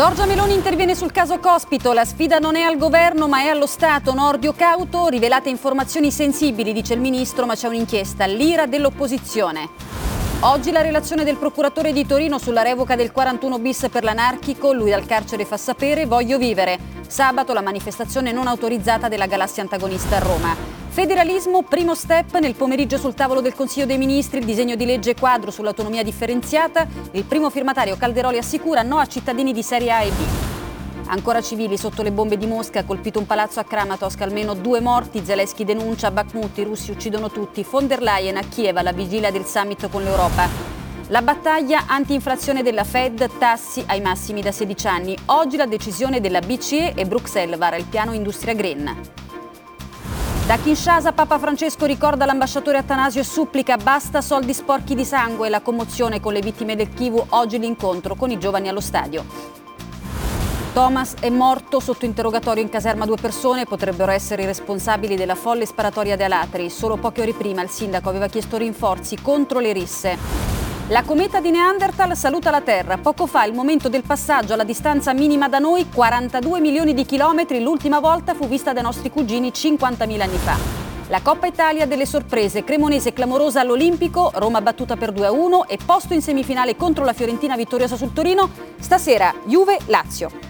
Giorgia Meloni interviene sul caso Cospito. La sfida non è al governo ma è allo Stato. Nordio cauto, rivelate informazioni sensibili, dice il ministro, ma c'è un'inchiesta. L'ira dell'opposizione. Oggi la relazione del procuratore di Torino sulla revoca del 41 bis per l'anarchico. Lui dal carcere fa sapere voglio vivere. Sabato la manifestazione non autorizzata della galassia antagonista a Roma. Federalismo, primo step nel pomeriggio sul tavolo del Consiglio dei Ministri, il disegno di legge quadro sull'autonomia differenziata. Il primo firmatario Calderoli assicura no a cittadini di serie A e B. Ancora civili sotto le bombe di Mosca, colpito un palazzo a Kramatorsk, almeno due morti, Zelensky denuncia, Bakhmut, i russi uccidono tutti, von der Leyen a Kiev alla vigilia del summit con l'Europa. La battaglia anti-inflazione della Fed, tassi ai massimi da 16 anni. Oggi la decisione della BCE e Bruxelles vara il piano industria green. Da Kinshasa Papa Francesco ricorda l'ambasciatore Atanasio e supplica basta soldi sporchi di sangue, la commozione con le vittime del Kivu, oggi l'incontro con i giovani allo stadio. Thomas è morto sotto interrogatorio in caserma due persone, potrebbero essere i responsabili della folle sparatoria di Alatri. Solo poche ore prima il sindaco aveva chiesto rinforzi contro le risse. La cometa di Neanderthal saluta la Terra. Poco fa il momento del passaggio alla distanza minima da noi, 42 milioni di chilometri, l'ultima volta fu vista dai nostri cugini 50.000 anni fa. La Coppa Italia delle sorprese, Cremonese clamorosa all'Olimpico, Roma battuta per 2-1 e posto in semifinale contro la Fiorentina vittoriosa sul Torino. Stasera Juve-Lazio.